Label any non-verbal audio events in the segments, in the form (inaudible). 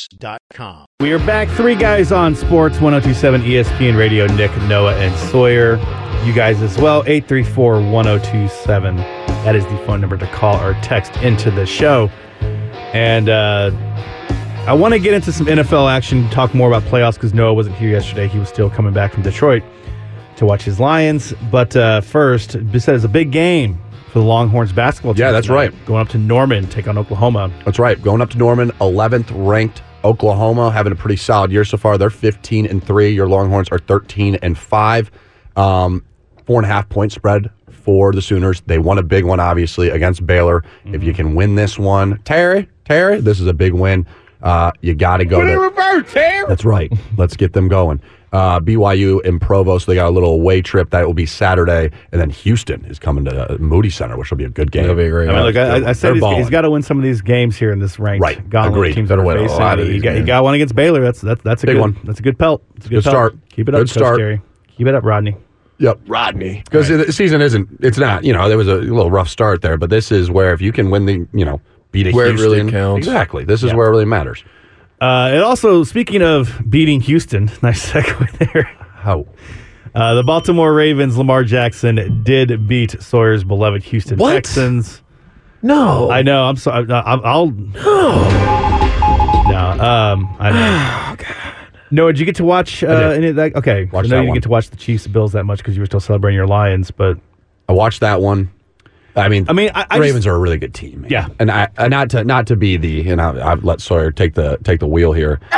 luxuryautoworks.com. We are back. Three guys on sports 1027 ESPN Radio. Nick, Noah, and Sawyer. You guys as well. 834 1027. That is the phone number to call or text into the show. And uh, I want to get into some NFL action, talk more about playoffs because Noah wasn't here yesterday. He was still coming back from Detroit to watch his Lions. But uh, first, this is a big game for the Longhorns basketball team. Yeah, that's tonight. right. Going up to Norman, take on Oklahoma. That's right. Going up to Norman, 11th ranked Oklahoma, having a pretty solid year so far. They're 15 and 3. Your Longhorns are 13 and 5. Um, four and a half point spread for the Sooners. They won a big one, obviously, against Baylor. If you can win this one, Terry, Terry, this is a big win. Uh, you got to go to. That's right. Let's get them going. Uh, BYU in Provo, so they got a little away trip that will be Saturday, and then Houston is coming to uh, Moody Center, which will be a good game. That'll be great I mean, look, I, I said he's, he's got to win some of these games here in this ranked Right. gauntlet Agreed. teams Gotta that are win a facing. lot of He got, he got one against Baylor. That's that's that's a Big good one. That's a good pelt. It's a good, Good pelt. start. Keep it up, Good Coach start. Terry. Keep it up, Rodney. Yep. Rodney. Because the season isn't, it's not, you know, there was a little rough start there, but this is where if you can win the, you know, beat a Where it really counts. Exactly. This is Yeah. where it really matters. Uh, and also, speaking of beating Houston, (laughs) nice segue there. How? Uh, the Baltimore Ravens, Lamar Jackson did beat Sawyer's beloved Houston What? Texans. No. I know. I'm sorry. I'll. I'll no. Um. I know. (sighs) Noah, did you get to watch uh, any of that? Okay. Watched I know that you didn't one. get to watch the Chiefs Bills that much because you were still celebrating your Lions, but I watched that one. I mean, I mean, I- I Ravens just- are a really good team. man. Yeah. and I, uh, not to not to be the, and I, I've let Sawyer take the take the wheel here. (sighs)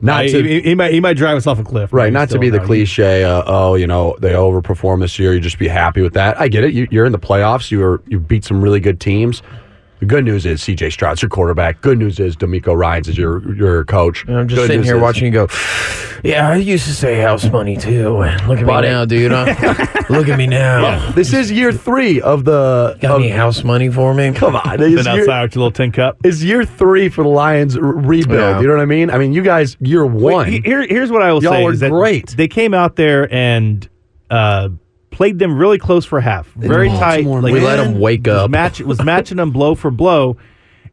not Uh, to he, he might he might drive us off a cliff. right, not to be the cliche. Uh, oh, you know they overperform this year. You just be happy with that. I get it. You, you're in the playoffs. You are you beat some really good teams. The good news is C.J. Stroud's your quarterback. Good news is DeMeco Ryans is your your coach. And I'm just Good sitting news here is- watching you go. Yeah, I used to say house money too. and Look at Buddy. me now, dude. I- (laughs) look at me now. This is year three of the. Got of- any house money for me? Come on, Been it's year, outside with your little tin cup. it's year three for the Lions r- rebuild. Yeah. You know what I mean? I mean, you guys, year one. Wait, here, here's what I will Y'all say: are is that great. They came out there and uh, played them really close for half, very tight. Like We let them wake up. match was (laughs) matching them blow for blow,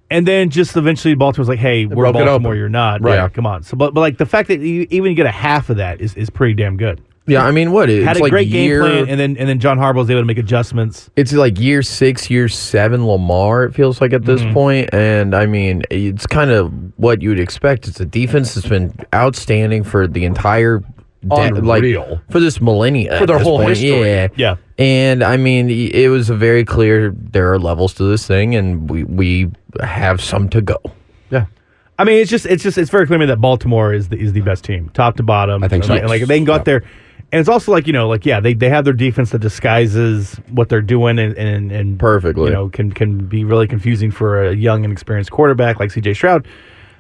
and then just eventually Baltimore's like, "Hey, we're Baltimore, you're not. Right. Yeah, come on." So, but, but like the fact that you even get a half of that is, is pretty damn good. Yeah, I mean, what? It's Had a like great year, game plan, and then and then John Harbaugh was able to make adjustments. It's like year six, year seven Lamar, it feels like at this Mm-hmm. point. And I mean, it's kind of what you'd expect. It's a defense that's been outstanding for the entire de- like Unreal. for this millennia For their whole point. history. Yeah. Yeah. And I mean, it was a very clear there are levels to this thing, and we, we have some to go. yeah. I mean, it's just it's just it's very clear to me that Baltimore is the is the best team, top to bottom. I think so. And like they can go out there, and it's also like you know, like yeah, they, they have their defense that disguises what they're doing, and and, and Perfectly. you know, can can be really confusing for a young and experienced quarterback like C.J. Stroud.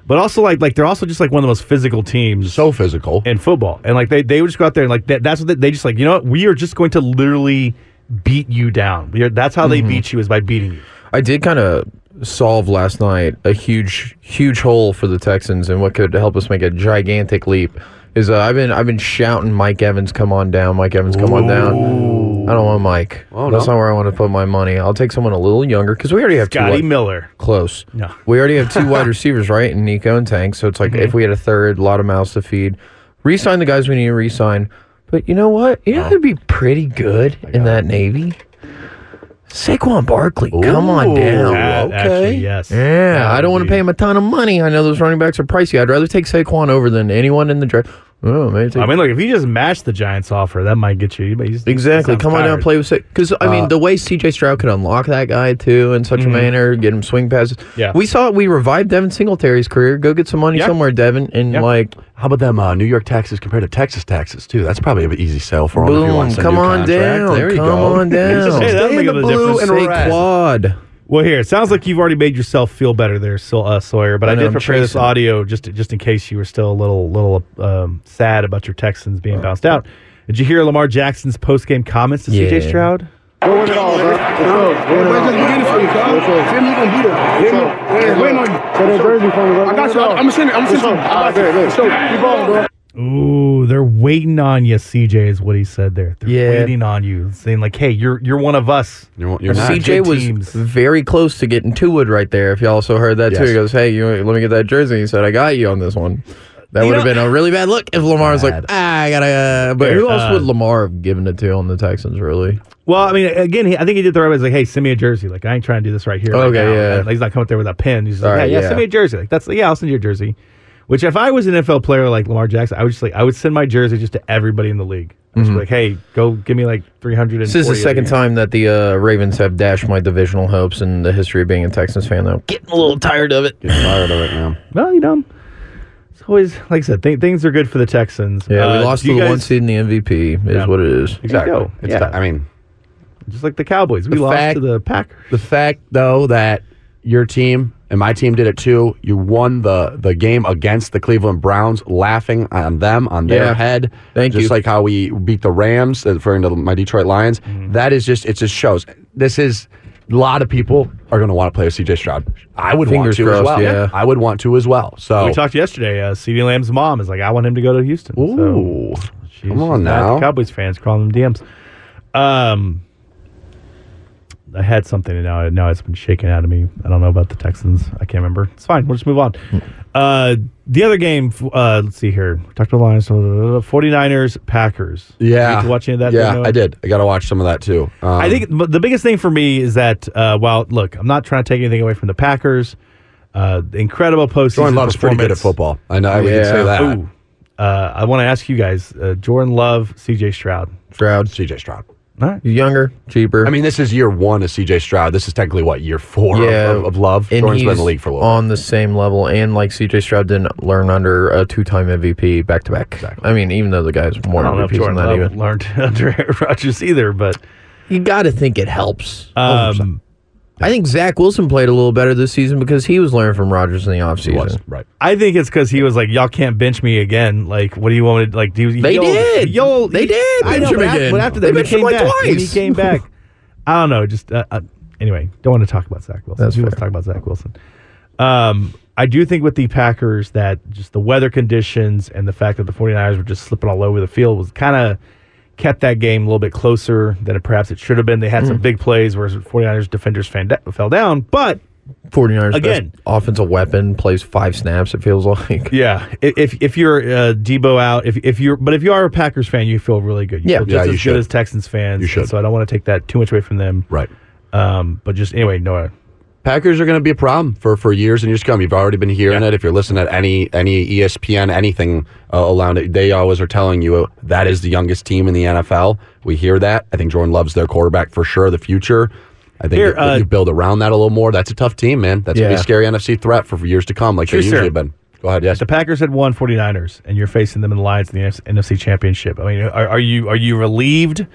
But also like like they're also just like one of the most physical teams So physical. in football, and like they they would just go out there and like that, that's what they, they just like you know what we are just going to literally beat you down. We are, that's how they mm-hmm. beat you is by beating you. I did kind of solve last night a huge, huge hole for the Texans, and what could help us make a gigantic leap is uh, I've been I've been shouting Mike Evans, come on down, Mike Evans, come on down. I don't want Mike. Oh, That's no? not where I want to put my money. I'll take someone a little younger because we already have two. Scotty wide- Miller. close. No. We already have two (laughs) wide receivers, right? And Nico and Tank. So it's like Mm-hmm. if we had a third, a lot of mouths to feed. Resign the guys we need to resign. But you know what? You know who'd be pretty good in that Navy? Saquon Barkley. Come on down. That- okay. actually, yes. Yeah, That I don't want to be- pay him a ton of money. I know those running backs are pricey. I'd rather take Saquon over than anyone in the draft. Oh, maybe take I mean, look, if you just match the Giants offer, that might get you. but he's- Exactly. sounds Come on down, tired. play with Sa Because I Uh, mean, the way C.J. Stroud could unlock that guy too in such a manner, get him swing passes. Mm-hmm. Yeah. we saw we revived Devin Singletary's career. Go get some money Yeah. somewhere, Devin, and Yeah. like How about them uh, New York taxes compared to Texas taxes too? That's probably an easy sell for them. if you boom, want some come new on contract. down, There you come go. on (laughs) down. Hey, that'll Stay make in a the difference. blue and Say red. quad. Well, here it sounds like you've already made yourself feel better there, Sil- uh, Sawyer. But I, I know, did I'm prepare this audio just just in case you were still a little little um, sad about your Texans being bounced out. Did you hear Lamar Jackson's post game comments to Yeah. CJ Stroud? Go win it all, bro. Everybody just beginning for you, cuz. Feel gonna be there. Feel me? Yeah, waiting on you. Say that jersey for me, bro. I got you. I'm gonna send it. I'm gonna send it. All right, good, good. So, keep on, bro. Ooh, they're waiting on you, CJ, is what he said there. They're Yeah. waiting on you, saying like, "Hey, you're you're one of us." You're, you're not. CJ good was teams. very close to getting two wood right there. If you also heard that too, Yes. he goes, "Hey, you let me get that jersey." He said, "I got you on this one." That You would have know- been a really bad look if Lamar's like, Bad. "Ah, I gotta." Uh, but Fair. who else Uh, would Lamar have given it to on the Texans? Really? Well, I mean, again, he, I think he did the right way. He's like, "Hey, send me a jersey." Like, I ain't trying to do this right here. right Okay, now. yeah. Like, he's not coming up there with a pen. He's just like, right, "Hey, yeah, yeah. send me a jersey." Like, that's yeah, I'll send you a jersey. Which, if I was an NFL player like Lamar Jackson, I would just like I would send my jersey just to everybody in the league. I was like, "Hey, go give me like three hundred." This is the second time that the uh, Ravens have dashed my divisional hopes in the history of being a Texans fan. Though, getting a little tired of it. Getting tired of it now. Well, you know, it's always like I said, th- things are good for the Texans. Yeah, Uh, we lost do to you the one seed in the MVP. Is Yeah. what it is. Exactly. go. It's Yeah. ti- I mean, just like the Cowboys. We The lost fact- to the Packers. the fact though that your team and my team did it too. You won the the game against the Cleveland Browns, laughing on them on their Yeah. head. Thank just you. Just like how we beat the Rams, uh, referring to my Detroit Lions. Mm-hmm. That is just it. Just shows this is. A lot of people are going to want to play with CJ Stroud. I would Fingers want to as well. yeah. I would want to as well. So, We talked yesterday. Uh, CeeDee Lamb's mom is like, "I want him to go to Houston." So ooh, she's, come on she's now. Cowboys fans calling them DMs. Um, I had something and now now it's been shaken out of me. I don't know about the Texans. I can't remember. It's fine. We'll just move on. Uh, the other game. Uh, let's see here. We talked about the Lions. 49ers, Packers. Yeah, Did you watch any of that? Yeah, Noah? I did. I got to watch some of that too. Um, I think the biggest thing for me is that uh, while look, I'm not trying to take anything away from the Packers. Uh, incredible postseason Jordan Love's pretty good at football. I know we can Yeah. say that. Ooh. Uh, I want to ask you guys: uh, Jordan Love, C.J. Stroud. Stroud, CJ Stroud. All right. he's younger, cheaper. I mean, this is year one of CJ Stroud. This is technically what year four yeah, of, of love. and Jordan's been in the league for a little. on the same level, and like CJ Stroud didn't learn under a two-time MVP back to back. I mean, even though the guy's more I don't know if MVPs than that, Love even learned (laughs) under Aaron Rodgers either, but you got to think it helps. um, I think Zach Wilson played a little better this season because he was learning from Rodgers in the bit. He was, offseason. right. I think it's because he was like, "Y'all can't bench me again." Like, what do you want me to like? Do They yo, did. Yo, They did I bench know, him but after, again. but after They that, when benched he him came like back. When he came back, I don't know. Just uh, uh, anyway, don't want to talk about Zach Wilson. That's Who wants to talk about Zach Wilson? Um, I do think with the Packers that just the weather conditions and the fact that the 49ers were just slipping all over the field was kind of kept that game a little bit closer than it perhaps it should have been. They had Mm. some big plays where 49ers defenders fan- fell down, but 49ers Again. best offensive weapon plays five snaps. It feels (laughs) like. Yeah, if if you're uh, Deebo out, if if you're, but if you are a Packers fan, you feel really good. You Yeah. feel just Yeah, as you good as Texans fans. You should. So I don't want to take that too much away from them. Right. Um, but just anyway, Noah. Packers are going to be a problem for, for years and years to come. You've already been hearing it. If you're listening at any any ESPN anything uh, around it, they always are telling you that is the youngest team in the NFL. We hear that. I think Jordan Love's their quarterback for sure. The future. I think Here, if, if uh, you build around that a little more. That's a tough team, man. That's going to be a scary NFC threat for, for years to come, like True, they usually sir. have been. Go ahead. Yes. The Packers had won 49ers, and you're facing them in the Lions in the NFC Championship. I mean, are, are you are you relieved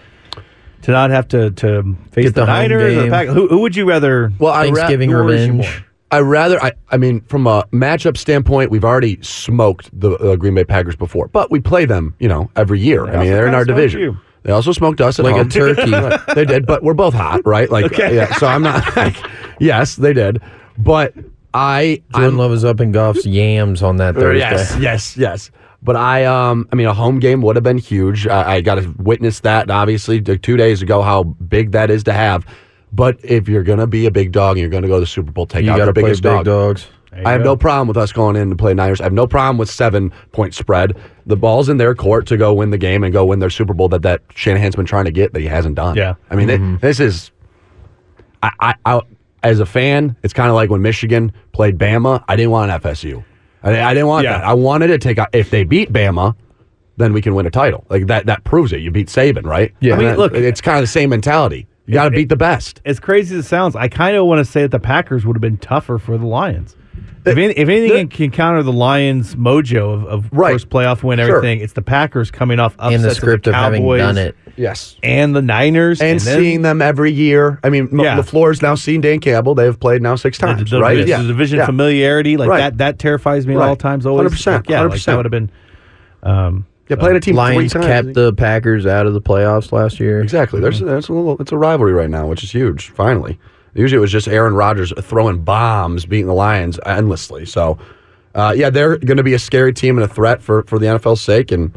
to not have to to face Get the, the home Niners? Or the game. Pack- who, who would you rather? Well, I ra- Thanksgiving who worries you revenge. more? I rather, I, I mean, from a matchup standpoint, we've already smoked the uh, Green Bay Packers before, but we play them, you know, every year. I mean, they're in kinda our smoked division. you. They also smoked us at Like a home. turkey. (laughs) they did, but we're both hot, right? Like, Okay. yeah. So I'm not (laughs) like, yes, they did, but I, Jordan I'm, Love is up in Goff's yams on that Thursday. yes, yes, yes. But I, um, I mean, a home game would have been huge. I, I got to witness that, obviously, two days ago, how big that is to have. But if you're gonna be a big dog and you're gonna go to the Super Bowl, take You out the biggest big dog. dogs. I have go. no problem with us going in to play Niners. I have no problem with seven point spread. The ball's in their court to go win the game and go win their Super Bowl that that Shanahan's been trying to get that he hasn't done. Yeah. I mean, th- this is. I, I, I as a fan, it's kind of like when Michigan played Bama. I didn't want an FSU. I, I didn't want Yeah. that. I wanted to take. If they beat Bama, then we can win a title. Like that. That proves it. You beat Saban, right? Yeah. I mean, And look- it's kind of the same mentality. You got to beat the best. As crazy as it sounds, I kind of want to say that the Packers would have been tougher for the Lions. If, any, if anything can counter the Lions' mojo of, of Right. first playoff win, Sure. everything, it's the Packers coming off upsets and the script of of the having Cowboys done it. Yes. and the Niners, And, then seeing them every year. I mean, Yeah. yeah. LaFleur's now seen Dan Campbell. They've played now six times, the, right? the division yeah. familiarity like Right. that that terrifies me at all times. Always, 100%, Like, yeah, like that would have been. Um, Yeah, playing a team Lions three times. kept the Packers out of the playoffs last year. Exactly. There's there's a little it's a rivalry right now, which is huge. Finally, usually it was just Aaron Rodgers throwing bombs, beating the Lions endlessly. So, uh, yeah, they're going to be a scary team and a threat for for the NFL's sake and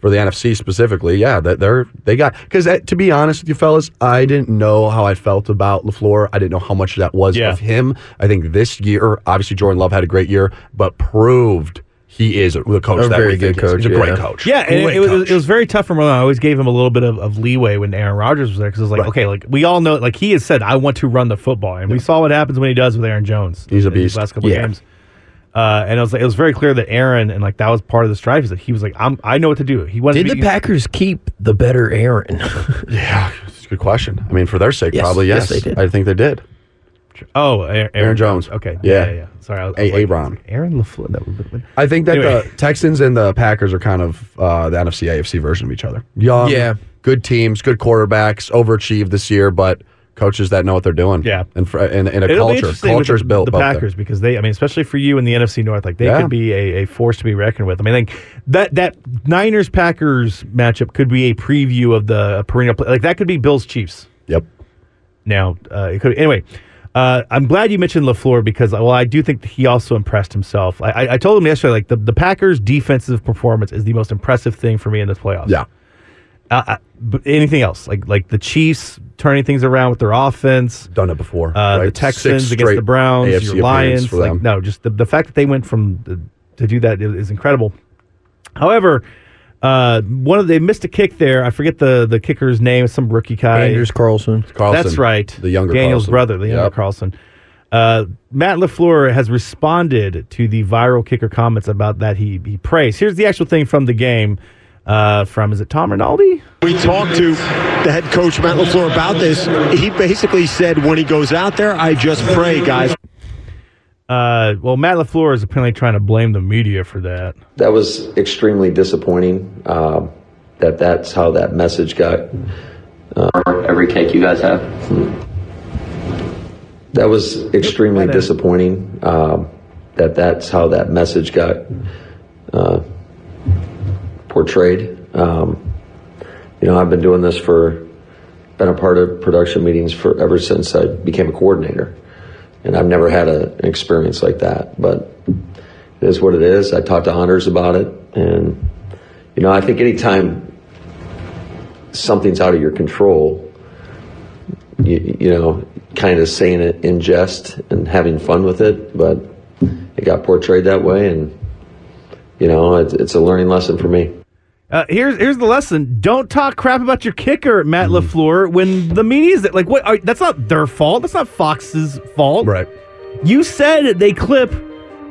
for the NFC specifically. Yeah, that they're they got because to be honest with you, fellas, I didn't know how I felt about Lafleur. I didn't know how much that was Yeah. of him. I think this year, obviously, Jordan Love had a great year, but proved. He is the coach A that very good coach, He's a great coach. Yeah, and Great it, was, coach. it was very tough for him. I always gave him a little bit of, of leeway when Aaron Rodgers was there because it was like, Right. okay, like we all know, like he has said, I want to run the football, and we saw what happens when he does with Aaron Jones. He's a in these beast. Last couple Yeah. games, uh, and it was like, it was very clear that Aaron and like that was part of the strife. Is that he was like, I'm, I know what to do. He wanted Did to the be, Packers keep the better Aaron? (laughs) Yeah, it's a good question. I mean, for their sake, Yes, probably yes. yes, they did. I think they did. Oh, Aaron, Aaron Jones. Okay, Yeah. yeah, yeah. Sorry, I was, I A- like. Aaron LaFleur. That was, I think that Anyway. the Texans and the Packers are kind of uh, the NFC AFC version of each other. Young, Yeah. good teams, good quarterbacks, overachieved this year, but coaches that know what they're doing. Yeah. and and, and a It'll culture. Culture's the, built. the both there. Packers because they, I mean, especially for you in the NFC North, like they Yeah. could be a, a force to be reckoned with. I mean, like that that Niners Packers matchup could be a preview of the perennial play. Like that could be Bills Chiefs. Yep. Now uh, it could anyway. Uh, I'm glad you mentioned Lafleur because well, I do think he also impressed himself. I, I, I told him yesterday, like the, the Packers' defensive performance is the most impressive thing for me in this playoffs. Yeah. Uh, uh, but anything else, like like the Chiefs turning things around with their offense, Done it before. uh, the? Texans against the Browns, AFC your Lions. Like, no, just the, the fact that they went from the, to do that is, is incredible. However, uh, one of they missed a kick there. I forget the the kicker's name. Some rookie guy. Anders Carlson. Carlson, That's right. The younger Daniel's Carlson. brother, the younger Yep. Carlson. Uh, Matt Lafleur has responded to the viral kicker comments about that he he praised. Here's the actual thing from the game. Uh, from is it Tom Rinaldi? We talked to the head coach, Matt LaFleur, about this. He basically said when he goes out there, I just pray, guys. Uh, well, Matt Lafleur is apparently trying to blame the media for that. that was extremely disappointing. Uh, that that's how that message got. Uh, every cake you guys have. That was extremely That is- disappointing. Um, that that's how that message got uh, portrayed. Um, you know, I've been doing this for, been a part of production meetings for ever since I became a coordinator, and I've never had a, an experience like that. But it is what it is. I talked to Anders about it, and you know, I think anytime something's out of your control, you, you know, kind of saying it in jest and having fun with it, but it got portrayed that way, and you know, it's, it's a learning lesson for me. Uh, here's here's the lesson: Don't talk crap about your kicker, Matt Mm-hmm. Lafleur, when the media's like, what? Are, that's not their fault. That's not Fox's fault. Right. You said they clip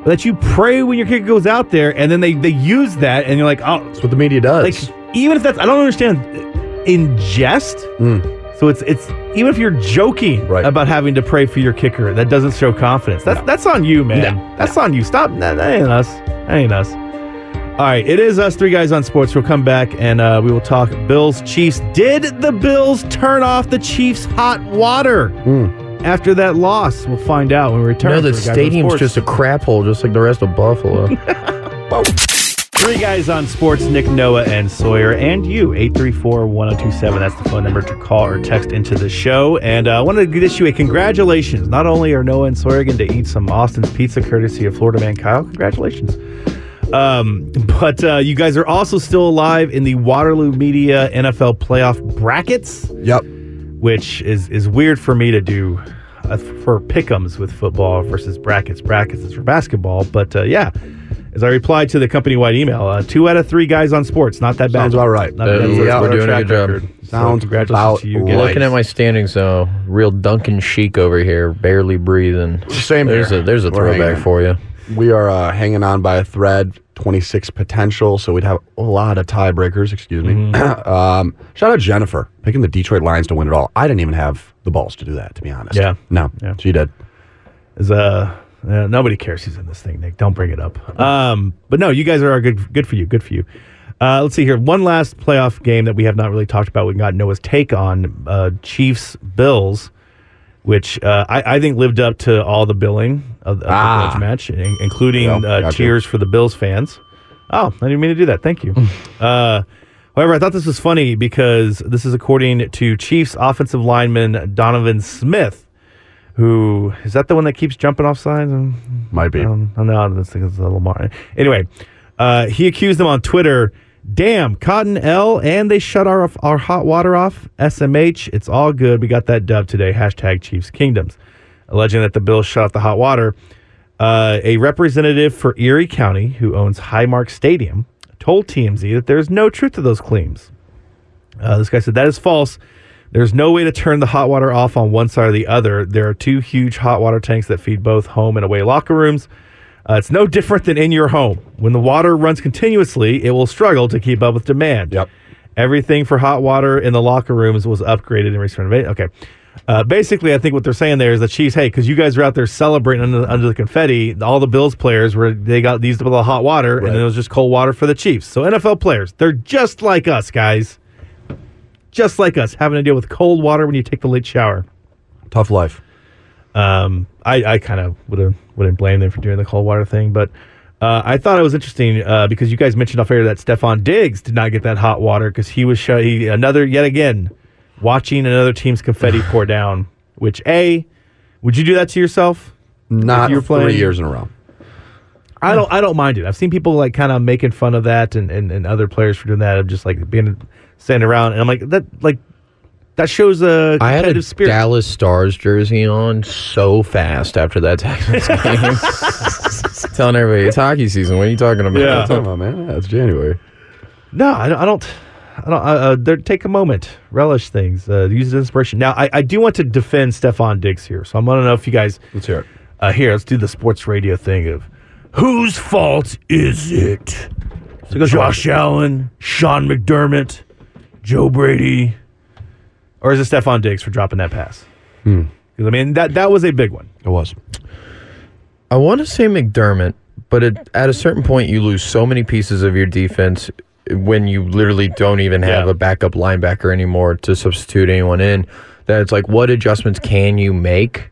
that you pray when your kicker goes out there, and then they they use that, and you're like, oh, That's what the media does. like even if that's I don't understand in jest. So it's it's even if you're joking Mm. Right. about having to pray for your kicker, that doesn't show confidence. That's that's on you, man. No. That's on you. Stop. That, that ain't us. That ain't us. All right, it is us three guys on sports. We'll come back and uh, we will talk Bills Chiefs. Did the Bills turn off the Chiefs' hot water after that loss? We'll find out when we return. No, the for Guys on stadium's just a crap hole, just like the rest of Buffalo. (laughs) Three guys on sports Nick, Noah, and Sawyer, and you, 834 1027. That's the phone number to call or text into the show. And uh, I wanted to wish you a congratulations. Not only are Noah and Sawyer going to eat some Austin's pizza courtesy of Florida Man Kyle, congratulations. Um, but uh, you guys are also still alive in the Waterloo Media NFL playoff brackets yep. which is is weird for me to do uh, for pickums with football versus brackets. Brackets is for basketball, but uh, yeah. As I replied to the company-wide email, uh, two out of three guys on sports, not that bad. Sounds about right. Not Uh, bad. yeah, we're doing a good job. record. So Sounds congratulations about to you guys. Looking at my standings, though, real Duncan Sheik over here, barely breathing. Same There's here. a there's a throwback for you. We are uh, hanging on by a thread, 26 potential, so we'd have a lot of tiebreakers, excuse me. Mm-hmm. (clears throat) um, shout out Jennifer, picking the Detroit Lions to win it all. I didn't even have the balls to do that, to be honest. Yeah. No, Yeah. she did. Is uh Uh, nobody cares who's in this thing, Nick. Don't bring it up. Um, but no, you guys are good. Good for you. Good for you. Uh, let's see here. One last playoff game that we have not really talked about. We got Noah's take on uh, Chiefs Bills, which uh, I, I think lived up to all the billing of, of Ah. the match, in- including uh, gotcha. cheers for the Bills fans. Oh, I didn't mean to do that. Thank you. (laughs) uh, however, I thought this was funny because this is according to Chiefs offensive lineman Donovan Smith, who is that the one that keeps jumping off sides? Might be. Um, I know this thing is a little more. Anyway, uh, he accused them on Twitter. Damn, Cotton L, and they shut our our hot water off. SMH, it's all good. We got that dub today. Hashtag Chiefs Kingdoms, alleging that the bill shut off the hot water. Uh, a representative for Erie County who owns Highmark Stadium told TMZ that there's no truth to those claims. Uh, this guy said that is false. There's no way to turn the hot water off on one side or the other. There are two huge hot water tanks that feed both home and away locker rooms. Uh, it's no different than in your home. When the water runs continuously, it will struggle to keep up with demand. Yep. Everything for hot water in the locker rooms was upgraded and renovated. Okay. Uh, basically, I think what they're saying there is the Chiefs, hey, because you guys are out there celebrating under, under the confetti, all the Bills players were they got these with the hot water, and Right. then it was just cold water for the Chiefs. So NFL players, they're just like us, guys, just like us, having to deal with cold water when you take the late shower. Tough life. Um, I, I kind of would wouldn't blame them for doing the cold water thing, but uh, I thought it was interesting uh, because you guys mentioned off air that Stefon Diggs did not get that hot water because he was show- he, another yet again watching another team's confetti (sighs) pour down. Which a would you do that to yourself? Not you were playing- three years in a row. I don't I don't mind it. I've seen people like kind of making fun of that and, and, and other players for doing that of just like being standing around and I'm like that like that shows a I had a spirit. Dallas Stars jersey on so fast after that Texans (laughs) game. Telling everybody it's hockey season. What are you talking about? Yeah. Come on, man. Yeah, it's January. No, I don't. I don't. I don't uh, uh, there- take a moment, relish things, uh, use it inspiration. Now, I, I do want to defend Stefon Diggs here, so I'm gonna know if you guys Let's hear it. uh, here. Let's do the sports radio thing of whose fault is it? Josh Allen, Sean McDermott, Joe Brady, or is it Stefon Diggs for dropping that pass? Hmm. 'Cause, I mean that that was a big one. It was. I want to say McDermott, but it, at a certain point, you lose so many pieces of your defense when you literally don't even have Yeah. a backup linebacker anymore to substitute anyone in. That it's like, what adjustments can you make?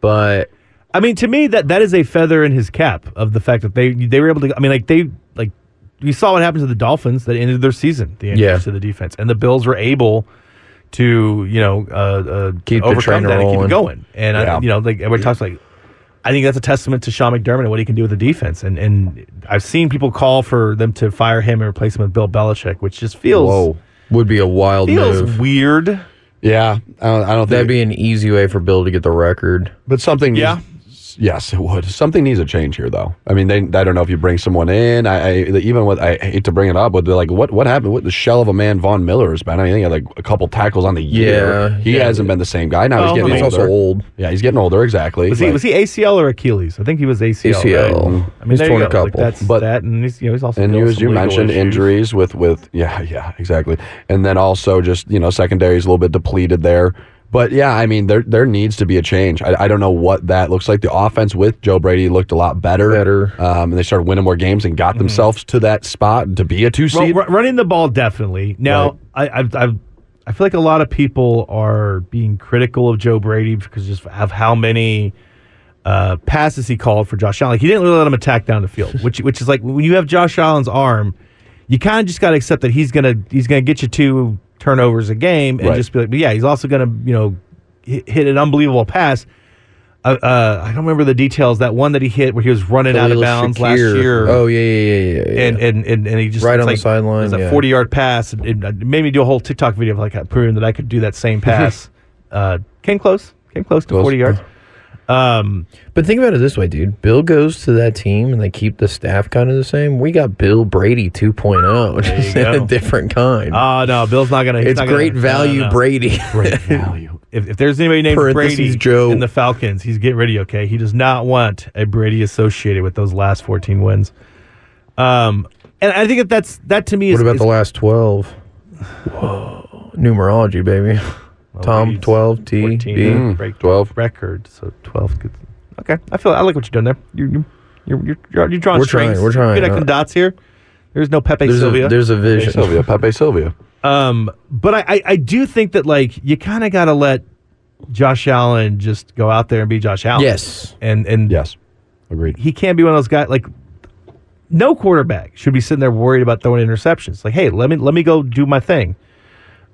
But I mean, to me, that that is a feather in his cap of the fact that they they were able to. I mean, like they like we saw what happened to the Dolphins that ended their season. The injuries Yeah. to the defense, and the Bills were able to you know uh, uh, Keep the overcome train that and keep it going. And I, you know, like everybody talks like. I think that's a testament to Sean McDermott and what he can do with the defense. And and I've seen people call for them to fire him and replace him with Bill Belichick, which just feels Whoa. would be a wild feels move. weird. Yeah. I don't, I don't think. That'd be an easy way for Bill to get the record. But something. Yeah. Needs, yes, it would. Something needs a change here, though. I mean, they. I don't know if you bring someone in. I, I even with. I hate to bring it up, but they're like, what? What happened with the shell of a man Von Miller has been? I mean, he had like a couple tackles on the year. Yeah. He Yeah. hasn't been the same guy. Now Well, he's getting He's older. also old. Yeah, he's getting older. Exactly. Was he Like- was he ACL or Achilles? I think he was ACL. ACL. right? Mm-hmm. I mean, He's torn a go. Like, couple. that's But- that, and he's you know he's also and you, as you mentioned, issues. injuries with with yeah, yeah, exactly. And then also just you know secondary is a little bit depleted there. But yeah, I mean there there needs to be a change. I, I don't know what that looks like. The offense with Joe Brady looked a lot better. Better. Um, and they started winning more games and got themselves to that spot to be a two Mm-hmm. Well, seed. ru- running the ball definitely. Now, I, I've, I've, I feel like a lot of people are being critical of Joe Brady because just of how many uh, passes he called for Josh Allen. Like, he didn't really let him attack down the field, which which is like when you have Josh Allen's arm, you kind of just got to accept that he's gonna he's gonna get you two turnovers a game and Right. just be like, but yeah, he's also gonna you know hit, an unbelievable pass. Uh, uh, I don't remember the details. That one that he hit where he was running out of Khalil bounds last year. Oh yeah, yeah, yeah, yeah. yeah. and, and and and he just Right it's on the sideline, It was a yeah. forty yard pass. It, it made me do a whole TikTok video of like proving that I could do that same (laughs) pass. uh, came close, came close to Close. forty yards. (laughs) Um, But think about it this way, dude. Bill goes to that team and they keep the staff kind of the same. We got Bill Brady 2.0, (laughs) just a different kind. oh no, Bill's not gonna. he's it's great gonna, no, no, value no. Brady. Great value. (laughs) If, if there's anybody named Brady Joe. in the Falcons, he's get ready. Okay, he does not want a Brady associated with those last fourteen wins. Um, and I think that that's that to me is what about is- the last 12? Whoa. Numerology, baby. (laughs) Tom, he's 12, T, 14 B. to break 12. record. So twelve. Gets, Okay, I feel I like what you're doing there. You're you're you're you're, you're, you're drawing We're strings. trying, we're trying. You're connecting Uh, dots here. There's no Pepe There's Silvia. a, there's a vision. Silvia, Pepe Silvia. Um, but I, I, I do think that like you kind of got to let Josh Allen just go out there and be Josh Allen. Yes. and and Yes, agreed. he can't be one of those guys like no quarterback should be sitting there worried about throwing interceptions. Like, hey, let me let me go do my thing.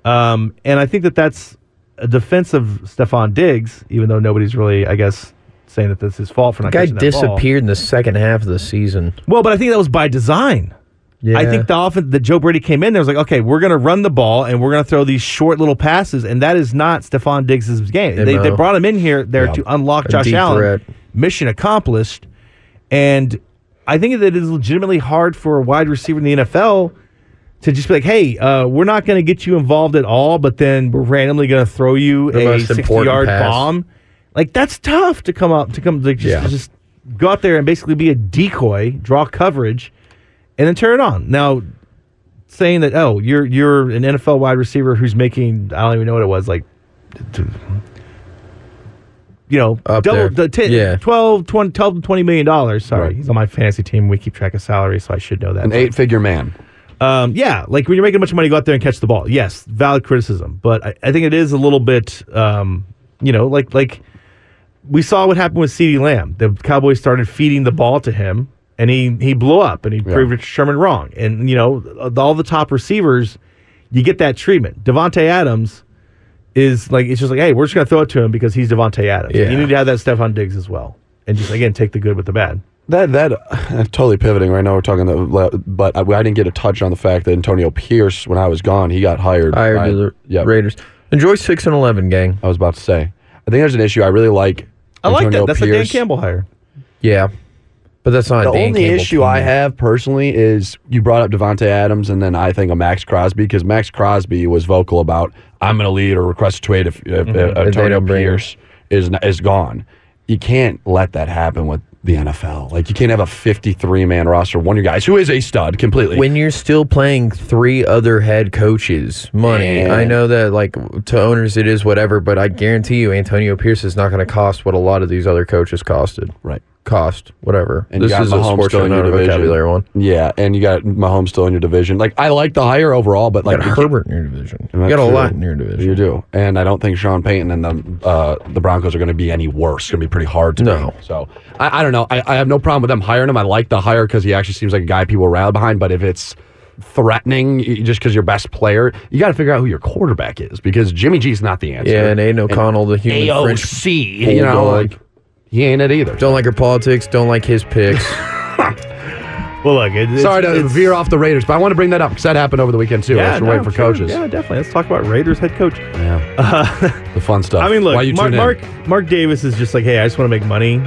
Um, and I think that that's a defense of Stefon Diggs, even though nobody's really, I guess, saying that that's his fault for not Guy that ball. disappeared in the second half of the season. Well, but I think that was by design. Yeah. I think the offense that Joe Brady came in there was like, okay, we're going to run the ball and we're going to throw these short little passes, and that is not Stefon Diggs' game. They, they brought him in here there Yeah. to unlock A Josh Allen. threat. Mission accomplished, and I think that it is legitimately hard for a wide receiver in the NFL to just be like, hey, uh, we're not going to get you involved at all, but then we're randomly going to throw you The a sixty-yard bomb. Like that's tough to come up to come like just, Yeah. just go out there and basically be a decoy, draw coverage, and then turn it on. Now, saying that oh you're you're an NFL wide receiver who's making I don't even know what it was like, t- you know, Up double there. the t- Yeah. 12, 20, 12 20 million dollars. Sorry, Right. he's on my fantasy team. We keep track of salary, so I should know that. An eight-figure man. Um, yeah, like when you're making a bunch of money, go out there and catch the ball. Yes, valid criticism, but I, I think it is a little bit, um, you know, like like we saw what happened with Ceedee Lamb. The Cowboys started feeding the ball to him, and he he blew up, and he proved Richard Sherman wrong. And you know, all the top receivers, you get that treatment. Davante Adams is like it's just like, hey, we're just gonna throw it to him because he's Davante Adams. Yeah. You need to have that Stefon Diggs as well, and just again take the good with the bad. That that uh, totally pivoting right now. We're talking, the, but I, I didn't get a touch on the fact that Antonio Pierce, when I was gone, he got hired. hired by- to the yeah, Raiders. Enjoy six and eleven, gang. I was about to say. I think there's an issue. I really like. I like that. That's a Dan Campbell hire. Yeah, but that's not The a Dan only Campbell issue team. I have personally is you brought up Davante Adams, and then I think of Maxx Crosby because Maxx Crosby was vocal about I'm going to lead or request a trade if, if, mm-hmm. if If Antonio don't bring him. Pierce is is gone. You can't let that happen with the NFL. Like you can't have a 53 man roster, one of your guys who is a stud completely. when you're still playing three other head coaches money Yeah. i know that like to owners it is whatever but i guarantee you antonio pierce is not going to cost what a lot of these other coaches costed right. Cost whatever And you this got is a Mahomes sports still in your a division. vocabulary one Yeah, and you got Mahomes still in your division. Like I like the hire overall, but you like got you herbert in your division you got a true. lot in your division You do, and I don't think Sean Payton and the uh, the Broncos are going to be any worse. It's going to be pretty hard to No. beat. So I, I don't know. I, I have no problem with them hiring him. I like the hire because he actually seems like a guy people rally behind. But if it's threatening just because your best player, you got to figure out who your quarterback is because Jimmy G's not the answer. yeah and aidan o'connell the human french AOC, you know, like he ain't it either. don't like her politics don't like his picks (laughs) Well, look, it, it's, Sorry to it's- veer off the Raiders, but I want to bring that up because that happened over the weekend too. Yeah, we're no, waiting for sure. coaches. Yeah, definitely. Let's talk about Raiders head coach. Yeah. (laughs) the fun stuff. I mean, look, Why you Mark, tune in? Mark Mark Davis is just like, hey, I just want to make money.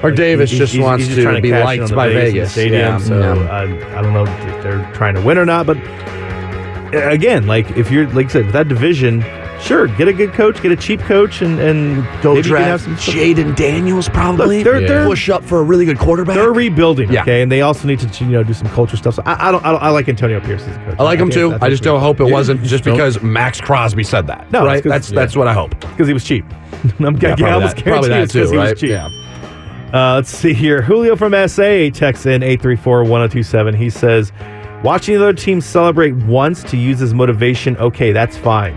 Mark Davis He's- just he's- wants he's just to trying be cash liked on the by base and the Vegas. stadium. Yeah, so yeah. I, I don't know if they're trying to win or not, but uh, again, like if you're like I said, that division, sure, get a good coach, get a cheap coach, and and Go maybe you draft some. Jayden Daniels probably. Look, they're- they're- push up for a really good quarterback. They're rebuilding, Yeah. okay, and they also need to you know do some culture stuff. So I, I don't, I don't, I like Antonio Pierce as a coach. I like him too. that's I just don't hope it Yeah, wasn't just don't- because Maxx Crosby said that. No, right? That's yeah. that's what I hope. because he was cheap. (laughs) I'm Yeah, yeah, probably I almost that- probably guarantee that it's 'cause too, he was right? cheap. Yeah. Uh, let's see here. Julio from SA texts in 834-1027. He says, watching the other team celebrate once to use as motivation, okay, that's fine.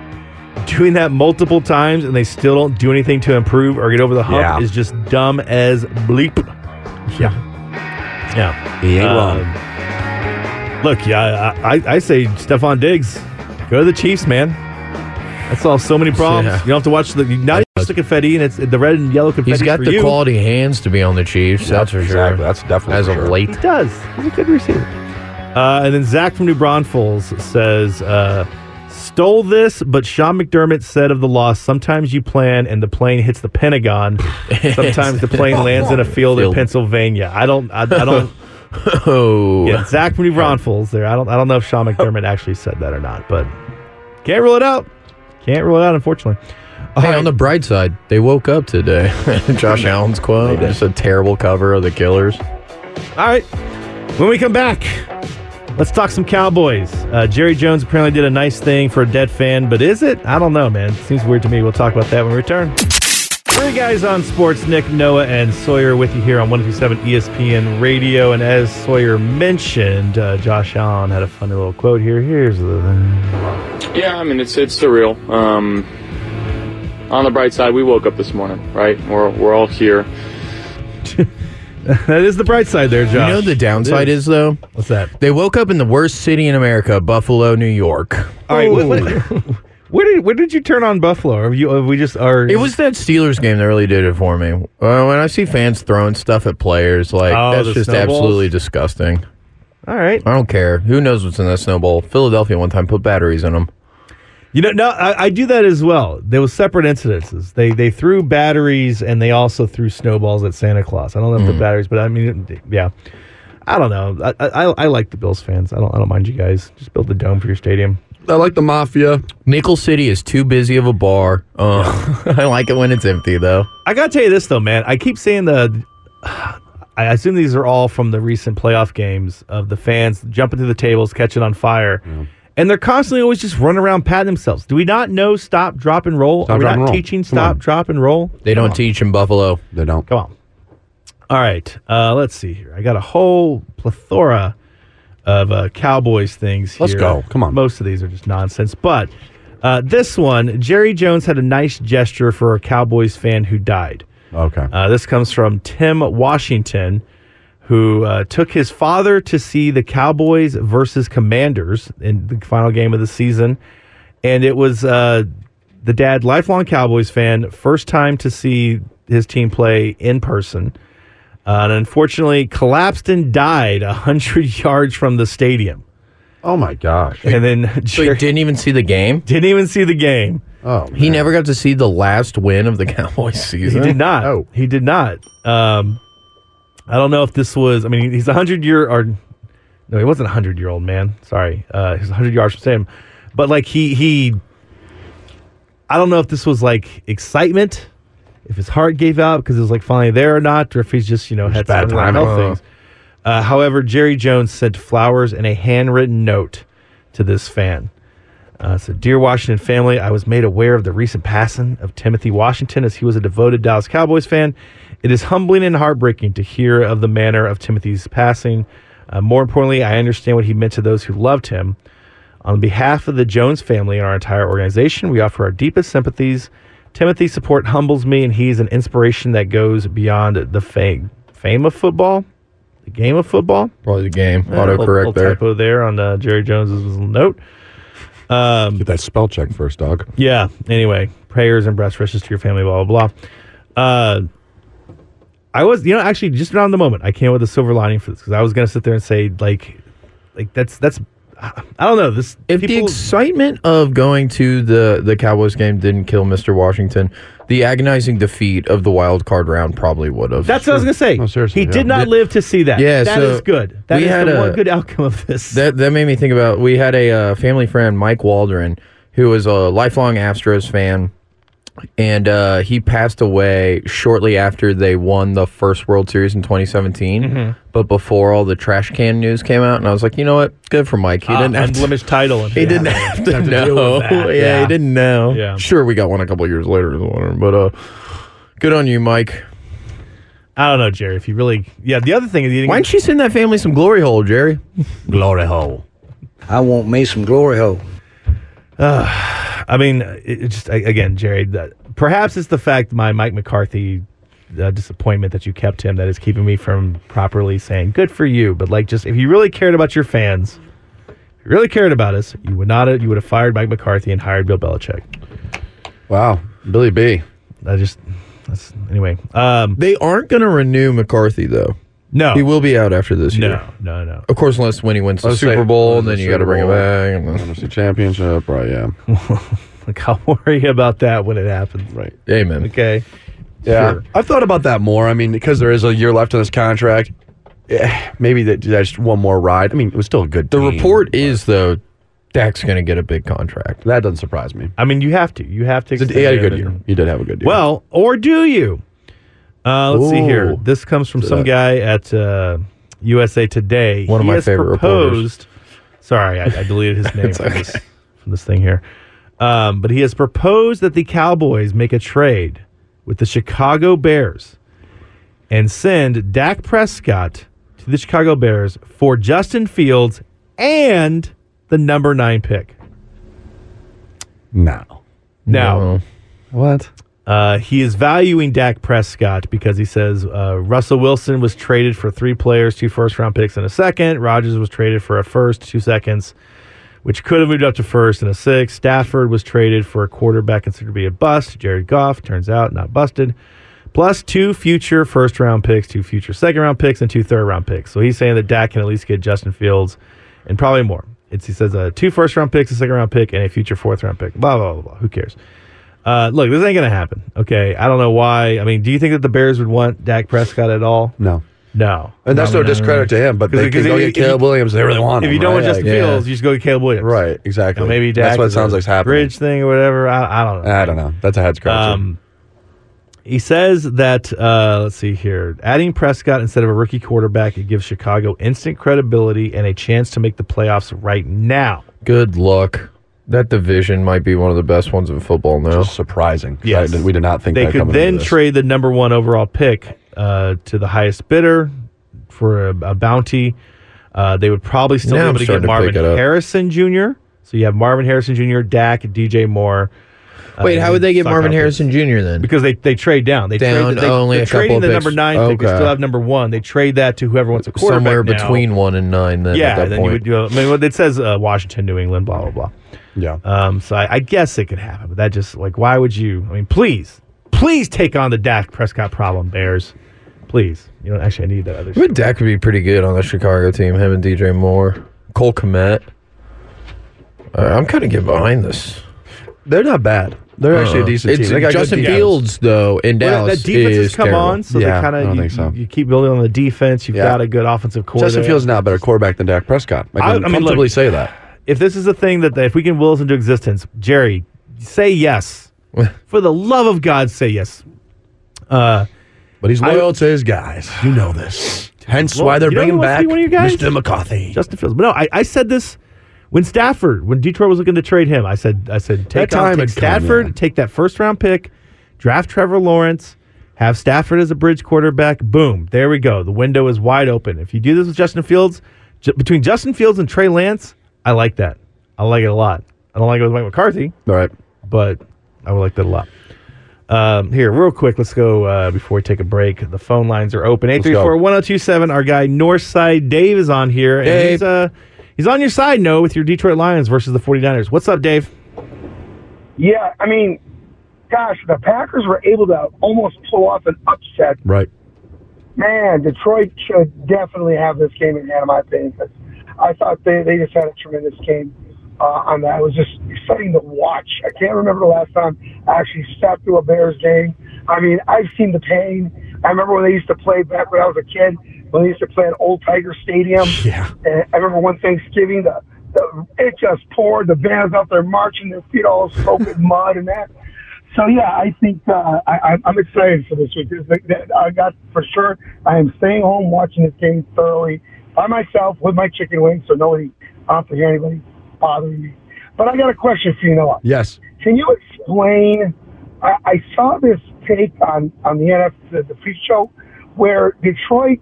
Doing that multiple times and they still don't do anything to improve or get over the hump Yeah. is just dumb as bleep. Yeah. Yeah. He ain't Um, wrong. Look, yeah, I, I, I say Stefon Diggs, go to the Chiefs, man. That solves so many problems. Yeah. You don't have to watch the not just the confetti and it's the red and yellow confetti. he's got for the you. quality hands to be on the chiefs that's for exactly. sure That's definitely as for of sure. late He does. He's a good receiver. Uh, and then Zach from New Braunfels says, uh, stole this, but Sean McDermott said of the loss, sometimes you plan and the plane hits the Pentagon. (laughs) Sometimes the plane lands in a field in Pennsylvania. I don't, I, I don't, (laughs) oh yeah, Zach from New Braunfels there. I don't, I don't know if Sean McDermott actually said that or not, but can't rule it out. Can't rule it out, unfortunately. Hey, on the bright side, they woke up today. (laughs) Josh Allen's quote, just a terrible cover of the Killers. All right. When we come back, let's talk some Cowboys. Uh, Jerry Jones apparently did a nice thing for a dead fan, but is it? I don't know, man. Seems weird to me. We'll talk about that when we return. Three guys on sports, Nick, Noah, and Sawyer with you here on 1027 ESPN Radio. And as Sawyer mentioned, uh, Josh Allen had a funny little quote here. Here's the. thing. Yeah, I mean it's it's surreal. Um, on the bright side, we woke up this morning, right? We're we're all here. (laughs) (laughs) that is the bright side there, Josh. You know the downside is though. What's that? They woke up in the worst city in America, Buffalo, New York. All right, what, what- (laughs) where did where did you turn on Buffalo? Are you have we just are It was that Steelers game that really did it for me. Uh, when I see fans throwing stuff at players, like Oh, that's the just snowballs? absolutely disgusting. all right. I don't care. Who knows what's in that snowball? Philadelphia one time put batteries in them. You know, no, I, I do that as well. There was separate incidences. They they threw batteries and they also threw snowballs at Santa Claus. I don't know if the batteries, but I mean, yeah, I don't know. I, I I like the Bills fans. I don't I don't mind you guys. Just build the dome for your stadium. I like the mafia. Nickel City is too busy of a bar. Uh, (laughs) I like it when it's empty though. I gotta tell you this though, man. I keep saying the. I assume these are all from the recent playoff games of the fans jumping through the tables, catching on fire, and they're constantly always just running around patting themselves. Do we not know stop, drop, and roll? Stop, are we drop, not and roll. teaching Come stop, on. drop, and roll? They don't teach in Buffalo. They don't. Come on. All right. Uh, let's see here. I got a whole plethora of uh, Cowboys things here. Let's go. Come on. Most of these are just nonsense. But uh, this one, Jerry Jones had a nice gesture for a Cowboys fan who died. Okay. Uh, this comes from Tim Washington, who uh, took his father to see the Cowboys versus Commanders in the final game of the season. And it was uh, the dad, lifelong Cowboys fan, first time to see his team play in person. Uh, and unfortunately, collapsed and died 100 (laughs) yards from the stadium. oh my gosh. And then So he Jerry didn't even see the game. didn't even see the game. Oh, He never got to see the last win of the (laughs) Cowboys season. He did not. Oh. He did not. Um, I don't know if this was. I mean, he's a hundred year or no, he wasn't a hundred year old man. Sorry, uh, he's a hundred yards from him. But like he he, I don't know if this was like excitement, if his heart gave out because it was like finally there or not, or if he's just you know had bad some timing. health things. Uh, however, Jerry Jones sent flowers and a handwritten note to this fan. Uh, so, dear Washington family, I was made aware of the recent passing of Timothy Washington as he was a devoted Dallas Cowboys fan. It is humbling and heartbreaking to hear of the manner of Timothy's passing. Uh, more importantly, I understand what he meant to those who loved him. On behalf of the Jones family and our entire organization, we offer our deepest sympathies. Timothy's support humbles me, and he's an inspiration that goes beyond the fame, fame of football, the game of football. Probably the game. Uh, Autocorrect little there. typo there on uh, Jerry Jones's note. Um, Get that spell check first, dog. yeah. Anyway, prayers and best wishes to your family. Blah blah blah. Uh, I was, you know, actually just around the moment I came up with a silver lining for this because I was gonna sit there and say like, like that's that's I I don't know this. If the excitement of going to the the Cowboys game didn't kill Mr. Washington, the agonizing defeat of the wild card round probably would have. that's what I was gonna say. No, seriously, he yeah. did not live to see that. Yeah, that is so good. That we is had the a- one good outcome of this. That that made me think about. We had a uh, family friend, Mike Waldron, who was a lifelong Astros fan, and uh, he passed away shortly after they won the first World Series in 2017. Mm-hmm. But before all the trash can news came out, and I was like, you know what, good for Mike. He Ah, didn't have to, unblemished title. And (laughs) he didn't have to have to know. deal with that. Yeah, (laughs) Yeah. he didn't know. Yeah. Sure, we got one a couple years later, but uh, good on you, Mike. I don't know, Jerry. If you really, yeah. The other thing is, you Why don't you send that family some glory hole, Jerry? Glory hole. I want me some glory hole. I mean, it, it just again, Jerry. That, perhaps it's the fact my Mike McCarthy uh, disappointment that you kept him that is keeping me from properly saying good for you. But like, just if you really cared about your fans, if you really cared about us, you would not have, you would have fired Mike McCarthy and hired Bill Belichick. Wow. Billy B. I just that's anyway. Um, They aren't going to renew McCarthy though. No, He will be out after this year. no, no, no. Of course, unless when he wins the Let's Super say- Bowl, wins then the you got to bring him back. and then- NFC Championship, right? Yeah. (laughs) Like, I'll worry about that when it happens. Right. Amen. Okay. Yeah. Sure. I've thought about that more. I mean, because there is a year left on this contract, eh, maybe that that's one more ride. I mean, it was still a good The team, report but is though, Dak's going to get a big contract. that doesn't surprise me. I mean, you have to. You have to. He extend had a him good and- year. He did have a good year. Well, or do you? Uh, let's see here. This comes from some guy at uh, USA Today. One of He my has favorite proposed. Sorry, I, I deleted his (laughs) name from, this, from this thing here. Um, but he has proposed that the Cowboys make a trade with the Chicago Bears and send Dak Prescott to the Chicago Bears for Justin Fields and the number nine pick. No. Now, No. What? Uh, he is valuing Dak Prescott because he says uh, Russell Wilson was traded for three players, two first round picks, and a second. Rodgers was traded for a first, two seconds, which could have moved up to first and a six. Stafford was traded for a quarterback considered to be a bust. Jared Goff turns out not busted. Plus two future first round picks, two future second round picks, and two third round picks. So he's saying that Dak can at least get Justin Fields and probably more. It's he says uh, two first round picks, a second round pick, and a future fourth round pick. Blah blah blah. blah. Who cares? Uh, look, this ain't gonna happen. Okay, I don't know why. I mean, do you think that the Bears would want Dak Prescott at all? No. No. And that's no discredit to him, but they can go get Caleb Williams. They really want him. If you don't want? Justin Fields, you just go get Caleb Williams. Right, exactly. You know, maybe Dak That's what sounds like happening. Bridge thing or whatever. I, I don't know. I don't know. That's a head scratcher. Um, he says that uh, let's see here, adding Prescott instead of a rookie quarterback, it gives Chicago instant credibility and a chance to make the playoffs right now. Good luck. That division might be one of the best ones in football now. Just surprising. 'cause Yes. I we did not think they that could then this. trade the number one overall pick uh, to the highest bidder for a, a bounty. Uh, they would probably still Now be I'm able to get starting to Marvin pick it up. Harrison Jr. So you have Marvin Harrison Jr., Dak, DJ Moore. uh, Wait, how would they get Marvin options. Harrison Jr. then? Because they, they trade down. They Down trade, they, only they're a couple trading of the picks. number nine pick. They still have number one. They trade that to whoever wants a quarterback Somewhere now. between one and nine. Then Yeah, at that then point. you would do. I mean, it says uh, Washington, New England, blah blah blah. Yeah. Um, so I, I guess it could happen, but that just like, why would you? I mean, please, please take on the Dak Prescott problem, Bears. Please, you know, actually, I need that other. But Dak could be pretty good on the Chicago team. Him and DJ Moore, Cole Kmet. Uh, I'm kind of getting behind this. They're not bad. They're actually a Uh, decent it's team. They got good Justin. Fields though in Well, Dallas. that defense is has come terrible. on, so Yeah, they kind of you, so. you keep building on the defense. You've Yeah. got a good offensive core. Justin there. Fields is now a better quarterback than Dak Prescott. I I- can I mean, look- comfortably say that. If this is a thing that if we can will this into existence, Jerry, say yes. (laughs) For the love of God, say yes. Uh, But he's I- loyal to his guys. You know this. Hence Well, why they're you know who bringing back one of your guys? Mr. McCarthy. Justin Fields. But no, I, I said this when Stafford, when Detroit was looking to trade him. I said, I said, take, That on, time take had come, Stafford, yeah. take that first round pick, draft Trevor Lawrence, have Stafford as a bridge quarterback. Boom, there we go. The window is wide open. If you do this with Justin Fields, ju- between Justin Fields and Trey Lance, I like that. I like it a lot. I don't like it with Mike McCarthy, All right. but I would like that a lot. Um, here, real quick, let's go uh, before we take a break. The phone lines are open. 834 1027. Our guy, Northside Dave, is on here. And Dave. he's, uh, he's on your side, no, with your Detroit Lions versus the 49ers. What's up, Dave? Yeah, I mean, gosh, the Packers were able to almost pull off an upset. Right. Man, Detroit should definitely have this game in hand, in my opinion, because I thought they, they just had a tremendous game uh, on that. It was just exciting to watch. I can't remember the last time I actually sat through a Bears game. I mean, I've seen the pain. I remember when they used to play back when I was a kid, when they used to play at Old Tiger Stadium. (laughs) Yeah. And I remember one Thanksgiving, the, the it just poured. The bands out there marching, their feet all soaked in mud and that. So yeah, I think uh, I, I'm- I'm excited for this week. This- I got for sure. I am staying home watching this game thoroughly by myself with my chicken wings, so nobody, I don't hear anybody bothering me. But I got a question for you, Noah. Yes. Can you explain? I, I saw this take on on the NF the, the pre-show where Detroit.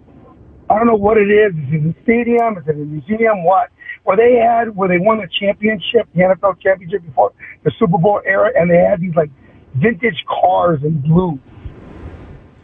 I don't know what it is. Is it a stadium? Is it a museum? What? Where they had where they won the championship, the NFL championship before the Super Bowl era, and they had these like vintage cars in blue.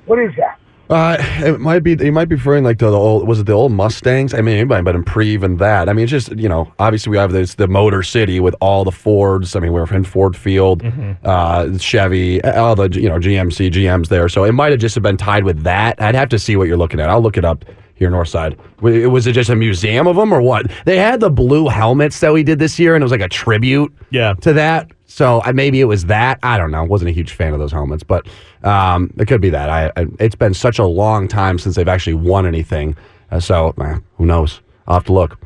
What is that? Uh, it might be. He might be referring like to the old. Was it the old Mustangs? I mean, have been pre even that. I mean, it's just you know. Obviously, we have this the Motor City with all the Fords. I mean, we're in Ford Field, uh, Chevy, all the you know GMC, GMs there. So it might have just been tied with that. I'd have to see what you're looking at. I'll look it up here, Northside. W- Was it just a museum of them or what? They had the blue helmets that we did this year, and it was like a tribute Yeah. to that. So maybe it was that. I don't know. Wasn't a huge fan of those helmets, but um, it could be that. I, I it's been such a long time since they've actually won anything. Uh, so uh, who knows? I'll have to look.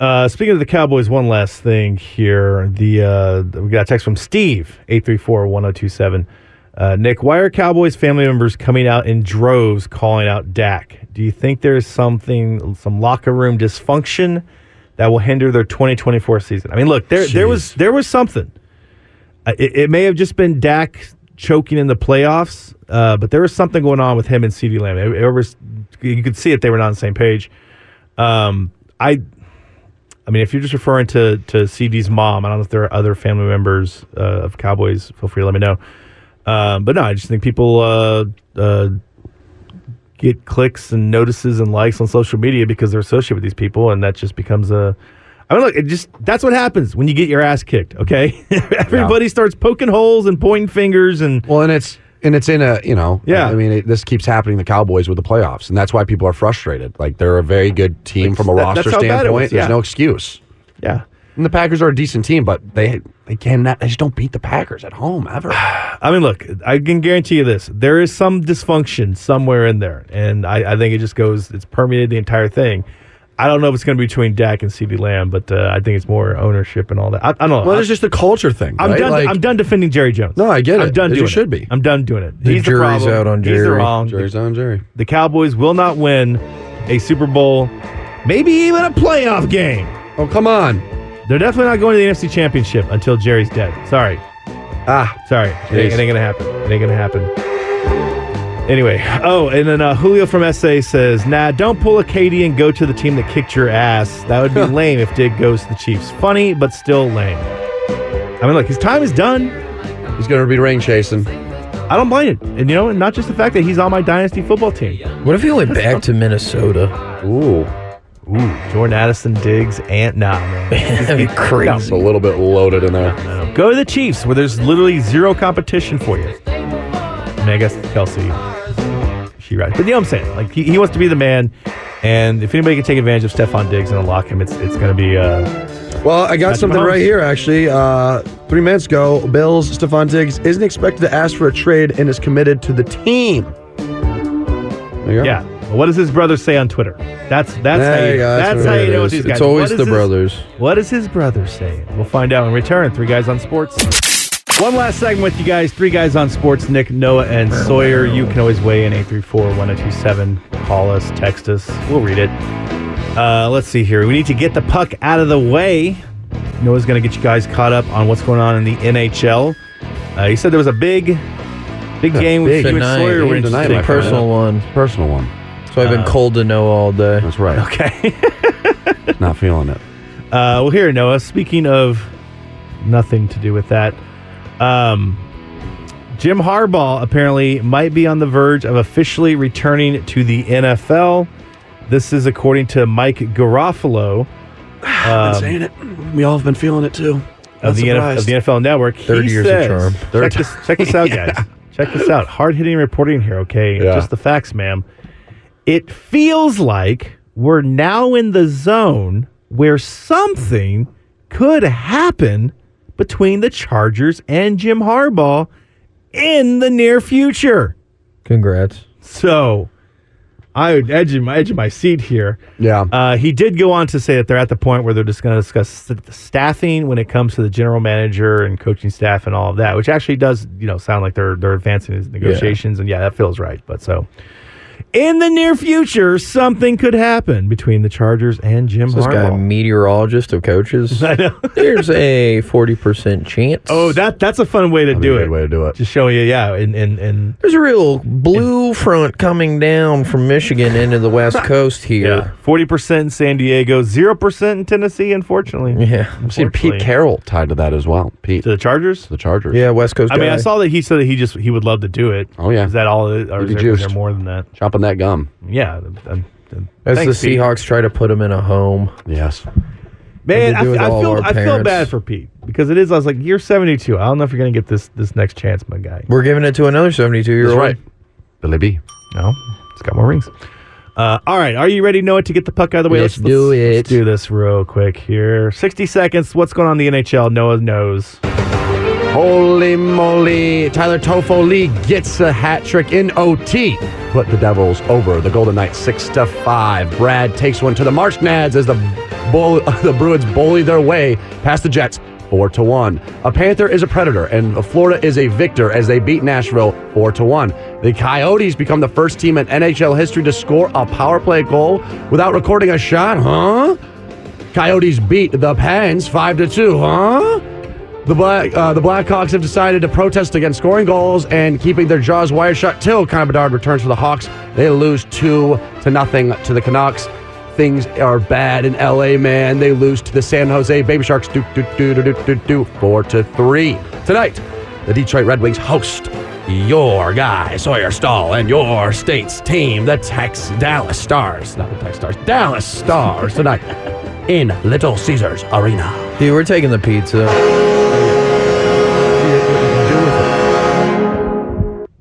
Uh, speaking of the Cowboys, one last thing here. The uh, we got a text from Steve eight three four one zero two seven. Uh, Nick, why are Cowboys family members coming out in droves calling out Dak? Do you think there's something, some locker room dysfunction that will hinder their 2024 season? I mean, look, there there was there was something. It, it may have just been Dak choking in the playoffs, uh, but there was something going on with him and CeeDee Lamb. It, it was, you could see it; they were not on the same page. Um, I, I mean, if you're just referring to to CeeDee's mom, I don't know if there are other family members uh, of Cowboys. Feel free to let me know. Um, but no, I just think people uh, uh, get clicks and notices and likes on social media because they're associated with these people, and that just becomes a. I mean, look, it just that's what happens when you get your ass kicked. Okay, (laughs) everybody starts poking holes and pointing fingers, and Well, and it's and it's in a you know Yeah. I mean it, this keeps happening to the Cowboys with the playoffs, and that's why people are frustrated. Like they're a very good team Like, from a that- roster how bad it standpoint. was, There's no excuse. yeah. And the Packers are a decent team, but they they cannot they just don't beat the Packers at home ever. (sighs) I mean, look, I can guarantee you this: there is some dysfunction somewhere in there, and I, I think it just goes, it's permeated the entire thing. I don't know if it's going to be between Dak and CeeDee Lamb, but uh, I think it's more ownership and all that. I, I don't know. well, it's just a culture thing. I'm right? done. Like, I'm done defending Jerry Jones. No, I get it. I'm done as doing should it. be. I'm done doing it. The He's jury's the out on He's the Jerry. wrong. Jerry's on Jerry. The Cowboys will not win a Super Bowl, maybe even a playoff game. Oh come on! They're definitely not going to the NFC Championship until Jerry's dead. Sorry. Ah, Sorry, it ain't, it ain't gonna happen. It ain't gonna happen. Anyway, oh, and then uh, Julio from SA says, "Nah, don't pull a Katie and go to the team that kicked your ass. That would be (laughs) lame if Dig goes to the Chiefs. Funny, but still lame. I mean, look, his time is done. he's gonna be rain chasing. I don't blame it, and you know, not just the fact that he's on my dynasty football team. What if he went back to Minnesota? Ooh, Ooh, Jordan Addison, Diggs, and nah, man, (laughs) That'd be (laughs) it's crazy. a little bit loaded in there. go to the Chiefs where there's literally zero competition for you. I mean, I guess Kelce, she right, but you know what I'm saying? Like he, he wants to be the man, and if anybody can take advantage of Stefon Diggs and unlock him, it's it's going to be. Uh, Well, I got something right here, actually. Uh, three minutes ago, Bills, Stefon Diggs isn't expected to ask for a trade and is committed to the team. There you go. yeah. Well, what does his brother say on Twitter? That's that's There how you, you go, that's that's how it you know what these It's guys. always the his- brothers. does his brother say? We'll find out in return. Three guys on sports. One last segment with you guys. Three guys on sports. Nick, Noah, and Sawyer. You can always weigh in 834-1027. Call us, text us. We'll read it. Uh, let's see here. We need to get the puck out of the way. Noah's going to get you guys caught up on what's going on in the NHL. Uh, he said there was a big, big game with big you and tonight, Sawyer. game were tonight, interested in. friend. Personal one. Personal one. So I've been cold to know all day. That's right. Okay. (laughs) Not feeling it. Uh, well, here, Noah. Speaking of nothing to do with that, um, Jim Harbaugh apparently might be on the verge of officially returning to the NFL. This is according to Mike Garafolo (sighs) been saying it. We all have been feeling it too. of the, NF- of the NFL Network. Third He year's a says- charm. Check this, check this (laughs) out, guys. Check this out. Hard hitting reporting here, okay? Yeah. Just the facts, ma'am. It feels like we're now in the zone where something could happen between the Chargers and Jim Harbaugh in the near future. Congrats. So I would edge my edge of my seat here. Yeah. Uh, he did go on to say that they're at the point where they're just going to discuss the staffing when it comes to the general manager and coaching staff and all of that, which actually does, you know, sound like they're they're advancing his negotiations, and yeah, that feels right. But so, in the near future, something could happen between the Chargers and Jim This guy, Harbaugh. meteorologist of coaches. (laughs) I know. There's a 40% chance. oh, that that's a fun way to That'd do a it. way to do it. Just showing you, yeah, and and and There's a real blue front coming down from Michigan into the West (laughs) Coast here. forty percent in San Diego, zero percent in Tennessee. Unfortunately, Yeah. I've seen Pete Carroll tied to that as well. Pete to the Chargers. the Chargers. Yeah, West Coast I mean, I saw that he said that he just he would love to do it. Oh, yeah. is that all? Or is there, is there more than that? Chomping that gum. Yeah. I'm- I'm- As thanks, the Pete. Seahawks try to put him in a home. Yes. man, Had I, to do with I feel I feel bad for Pete because it is. I was like, you're 72. I don't know if you're gonna get this this next chance, my guy. We're giving it to another 72 year old. right. Billy B. No, it's got more rings. Uh, all right, are you ready, Noah, to get the puck out of the way? Let's do let's, it. Let's do this real quick here. 60 seconds. What's going on in the NHL? Noah knows. Holy moly. Tyler Toffoli gets a hat trick in OT. Put the Devils over the Golden Knights 6 to 5. Brad takes one to the Marshnads as the bull, (laughs) the Bruins bully their way past the Jets 4 to 1. A Panther is a predator and Florida is a victor as they beat Nashville 4 to 1. The Coyotes become the first team in NHL history to score a power play goal without recording a shot, huh? Coyotes beat the Pens 5 to 2, huh? The Black uh, the Blackhawks have decided to protest against scoring goals and keeping their jaws wired shut till Connor Bedard returns for the Hawks. They lose two to nothing to the Canucks. Things are bad in LA, man. They lose to the San Jose Baby Sharks do do do do do do do four to three tonight. The Detroit Red Wings host your guy Sawyer Stahl and your state's team, the Tex Dallas Stars, not the Tex Stars, Dallas Stars tonight (laughs) in Little Caesars Arena. Dude, we're taking the pizza.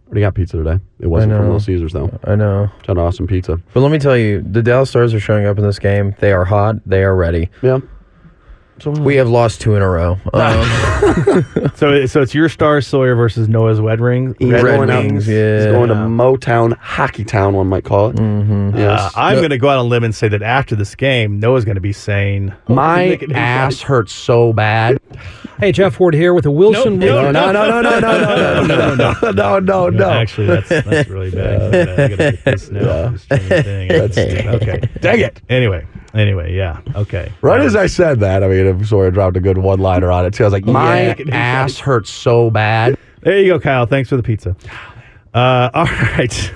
Already got pizza today. It wasn't from. Little Caesars though. I know. It's an awesome pizza. But let me tell you, the Dallas Stars are showing up in this game. They are hot. They are ready. Yeah. We have lost two in a row. Um, So, so it's your star Sawyer versus Noah's Red Ring. He's Red going out- Wings, He's going to Motown Hockey Town, one might call it. Mm-hmm. Uh, I'm going to go out on a limb and say that after this game, Noah's going to be saying, My Look at ass hurts so bad. Hey, Jeff Ward here with a Wilson. Nope, No, no, no, no, no, no, no, no, no, no, no, no. Actually, that's that's really bad. I gotta get this now. This thing. That's- okay. Dang it. Anyway, anyway, yeah, okay. Right as I said that, I mean, I'm sorry I dropped a good one liner on it, too. I was like, my Yeah. ass hurts so bad. There you go, Kyle. Thanks for the pizza. Uh, (laughs) all right.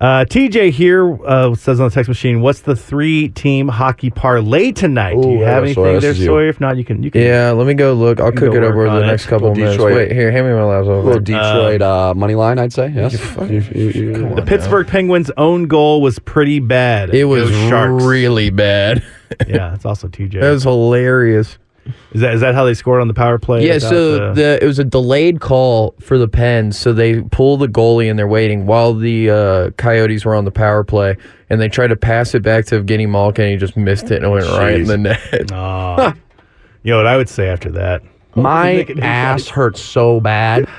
Uh, TJ here uh, says on the text machine, "What's the three-team hockey parlay tonight? Do Ooh, you have yeah, anything Sawyer, this there, is you. Sawyer? If not, you can. You can. yeah, let me go look. I'll cook go it over work the on next it. couple Little minutes. Detroit. Wait, here, hand me my laptop. little Detroit uh, money line, I'd say. Yes. You- you- you- The Pittsburgh Penguins' own goal was pretty bad. It was Go Sharks. really bad. yeah, it's also TJ. (laughs) That was hilarious. Is that is that how they scored on the power play? Yeah, so the- the, it was a delayed call for the Pens, so they pull the goalie and they're waiting while the uh, Coyotes were on the power play, and they tried to pass it back to Evgeny Malkin, and he just missed it and it went right in the net. Aw. (laughs) you know what I would say after that? My Look at ass hurts so bad. (laughs)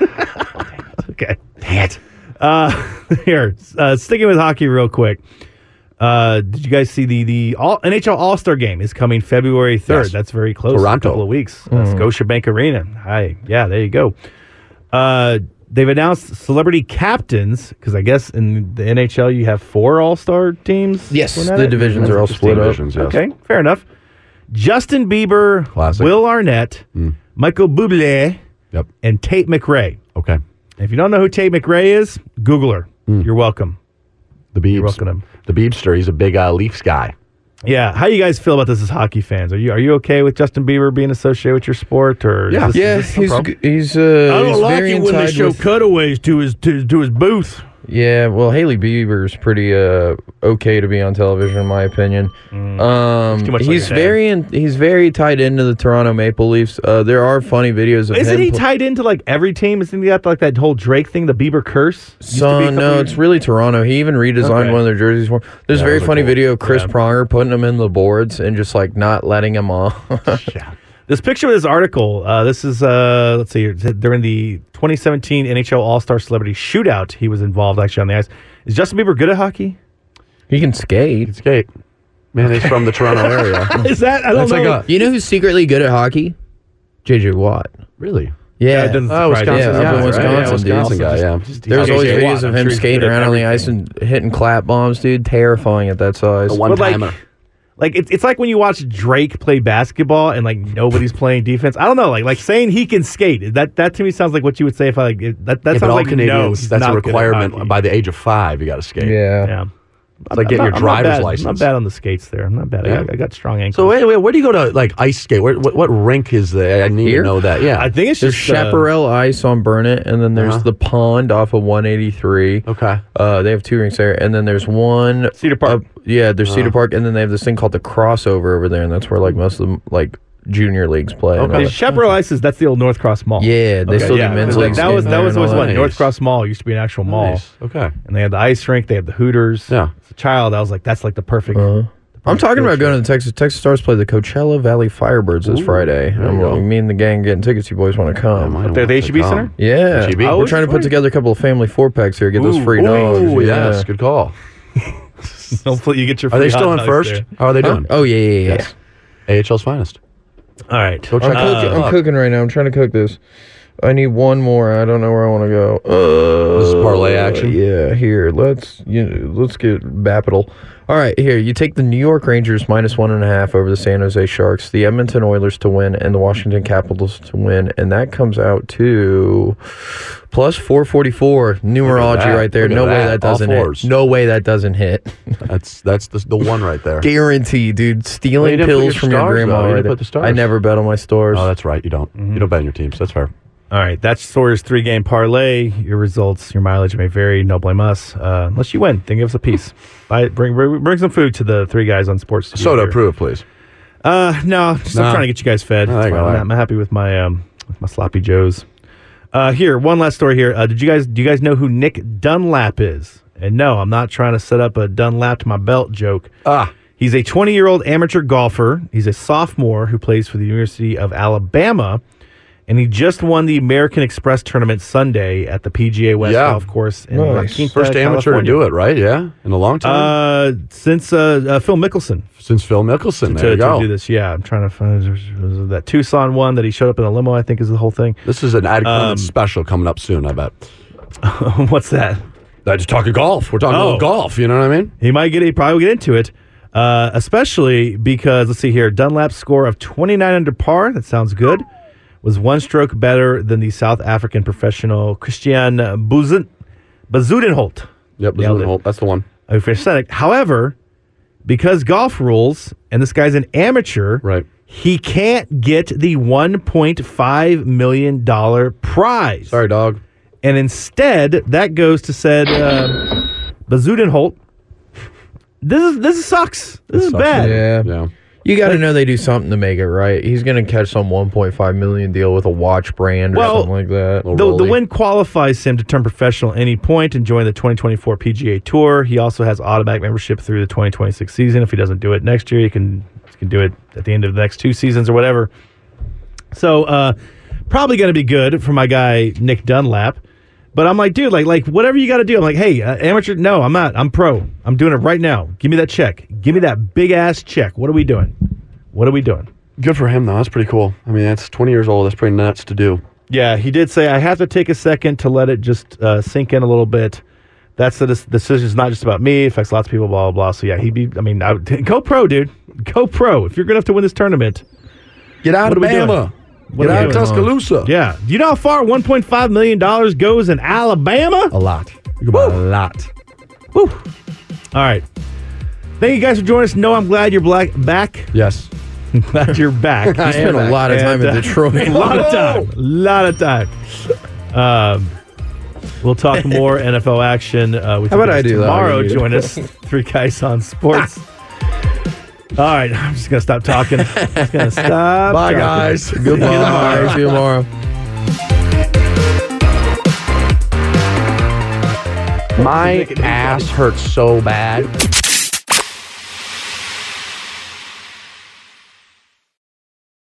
Okay. Dang it. Uh, (laughs) here, uh, sticking with hockey real quick. Uh, did you guys see the the all, NHL All Star Game is coming February third? Yes. That's very close. Toronto. A couple of weeks. Uh, Scotiabank Arena. Hi. Yeah. There you go. Uh, they've announced celebrity captains because I guess in the NHL you have four All Star teams. Yes, the it? divisions are all Just split up. yes. Okay, fair enough. Justin Bieber, Classic. Will Arnett, Michael Bublé, Yep. and Tate McRae. Okay. If you don't know who Tate McRae is, Google her. You're welcome. The Beebs. You're welcome. The Beebster. He's a big uh, Leafs guy. Yeah, how you guys feel about this as hockey fans? Are you are you okay with Justin Bieber being associated with your sport, or is Yeah. this- Yeah, is this some he's problem? g- he's uh, he's very in tied with- cutaways to his to, to his booth. Yeah, well, Hailey Bieber's pretty uh okay to be on television, in my opinion. Um, Mm. too much like he's very in, he's very tied into the Toronto Maple Leafs. Uh, there are funny videos of Isn't him. he pl- tied into like every team? Isn't he got like that whole Drake thing, the Bieber curse? Used to be a Son, couple no, years- it's really Toronto. He even redesigned Okay. one of their jerseys for. him. There's a very funny cool. video of Chris Yeah. Pronger putting him in the boards and just like not letting him off. (laughs) This picture of this article, uh, this is, uh, let's see, here, during the 2017 NHL All Star Celebrity Shootout, he was involved actually on the ice. Is Justin Bieber good at hockey? he can skate. He can Skate. Man, he's from the Toronto (laughs) area. Is that? I don't That's like know. a You know who's secretly good at hockey? JJ Watt. really. Yeah, it doesn't Oh, surprise me. Wisconsin, Yeah, yeah, up in right? Wisconsin, yeah, dude. Wisconsin guy, yeah. There's always videos I'm of him he's skating good at around on the ice and hitting clap bombs, dude. Terrifying at that size. A one But like, timer. Like it's it's like when you watch Drake play basketball and like nobody's playing defense. I don't know, like like saying he can skate. That that to me sounds like what you would say if I like that. That Yeah, sounds but all like Canadians, he's that's not a requirement. By the age of five, you got to skate. yeah. yeah. It's like getting I'm your not- I'm not driver's bad- I'm not bad on the skates there. I'm not bad. I, Yeah. got, I got strong ankles. So wait, wait, where do you go to like ice skate? Where, what, what rink is there? I need Here? to know that. Yeah. I think it's There's just uh, Chaparral Ice on Burnet, and then there's Uh-huh. the pond off of 183. okay. Uh, they have two rinks there, and then there's one Cedar Park. up- yeah, there's Uh-huh. Cedar Park, and then they have this thing called the crossover over there, and that's where like most of them like junior leagues play. and all Okay, that. Chaparral Ice is that's the old North Cross Mall. Yeah, they Okay, still yeah, do men's leagues. that was that was always all one. that. North Cross Mall used to be an actual mall, Nice. Okay. and they had the ice rink. They had the Hooters. Yeah. As a child, I was like, that's like the perfect. Uh-huh. I'm talking about going to the Texas. Texas Stars play the Coachella Valley Firebirds this Friday. there I'm, go. me and the gang getting tickets. You boys want to come? I Up there at the want HEB. Center? Yeah, HEB? we're Oh, trying to put together a couple of family four packs here. Get those Ooh, free ooh, dogs. yeah. yes, good call. (laughs) Hopefully, you get your. Are they free still in dogs first? there. How are they Huh? doing? Oh yeah, yeah, yeah. AHL's finest. All right. Go check I'm, Uh, cooking, I'm cooking right now. I'm trying to cook this. I need one more. I don't know where I want to go. Uh, This is parlay action? Yeah, here. Let's you know, let's get Bapital. All right, here you take the New York Rangers minus one and a half over the San Jose Sharks, the Edmonton Oilers to win, and the Washington Capitals to win, and that comes out to plus four forty four. Numerology right there. No way that. that doesn't hit. No way that doesn't hit. That's that's the, the one right there. Guarantee, dude. Well, you Stealing didn't pills your from your grandma. You right didn't there. put the stars. I never bet on my stars. Oh, that's right. You don't. You mm-hmm. don't bet on your teams. That's fair. All right, that's Sawyer's three game parlay. Your results, your mileage may vary. No blame us. Uh, unless you win, then give us a piece. Buy, bring, bring bring some food to the three guys on sports. Studio Soda, here. approve, please. Uh, no, just I'm trying to get you guys fed. I'm, I'm happy with my um with my sloppy joes. Uh, here, one last story here. Uh, did you guys do you guys know who Nick Dunlap is? And no, I'm not trying to set up a Dunlap to my belt joke. Ah, He's a 20 year old amateur golfer. He's a sophomore who plays for the University of Alabama. And he just won the American Express tournament Sunday at the PGA West Yeah. Golf Course in Nice. La Quinta, first amateur to do it, right? Yeah, in a long time Uh, since uh, uh, Phil Mickelson since Phil Mickelson. to, There you to go. do this. Yeah, I'm trying to find that Tucson one that he showed up in a limo. I think is the whole thing. This is an Ad Um, special coming up soon. I bet. (laughs) What's that? I just talking golf. We're talking Oh. about golf. You know what I mean? He might get. He probably will get into it, uh, especially because let's see here. Dunlap's score of 29 under par. That sounds good. Was one stroke better than the South African professional Christian Buzun, Bazudenholt. Yep. Nailed it. Holt. That's the one. of French However, because golf rules and this guy's an amateur, Right. he can't get the 1.5 million dollar prize. Sorry, dog. And instead, that goes to said uh, Bazudenholt. This is this sucks. This is sucks. bad. yeah. Yeah. You got to know they do something to make it right. He's going to catch some 1.5 million deal with a watch brand or Well, something like that. The, the win qualifies him to turn professional at any point and join the 2024 PGA Tour. He also has automatic membership through the 2026 season. If he doesn't do it next year, he can he can do it at the end of the next two seasons or whatever. So uh, probably going to be good for my guy Nick Dunlap. But I'm like, dude, like, like whatever you got to do. I'm like, hey, uh, amateur, no, I'm not. I'm pro. I'm doing it right now. Give me that check. Give me that big ass check. What are we doing? What are we doing? Good for him though. That's pretty cool. I mean, that's 20 years old. That's pretty nuts to do. Yeah, he did say I have to take a second to let it just uh, sink in a little bit. That's the decision. is not just about me. It affects lots of people. Blah blah blah. So yeah, he'd be. I mean, I, would- (laughs) go pro, dude. Go pro. If you're good enough to win this tournament, Get out of are we doing? Bama. What Get out of? Tuscaloosa. yeah. Do you know how far 1.5 million dollars goes in Alabama? A lot. A lot. Woo. All right. Thank you guys for joining us. No, I'm glad you're black back. Yes. (laughs) glad you're back. (laughs) He spent (laughs) a lot of time And, in uh, Detroit. A lot of time. A lot of time. Um, we'll talk more NFL action uh, with How about I do tomorrow. I'll give you- Join us, three guys on sports. All right, (laughs) I'm just gonna stop talking. I'm Just gonna (laughs) stop. Bye, talking. guys. See you Goodbye. tomorrow. See you tomorrow. My ass hurts so bad.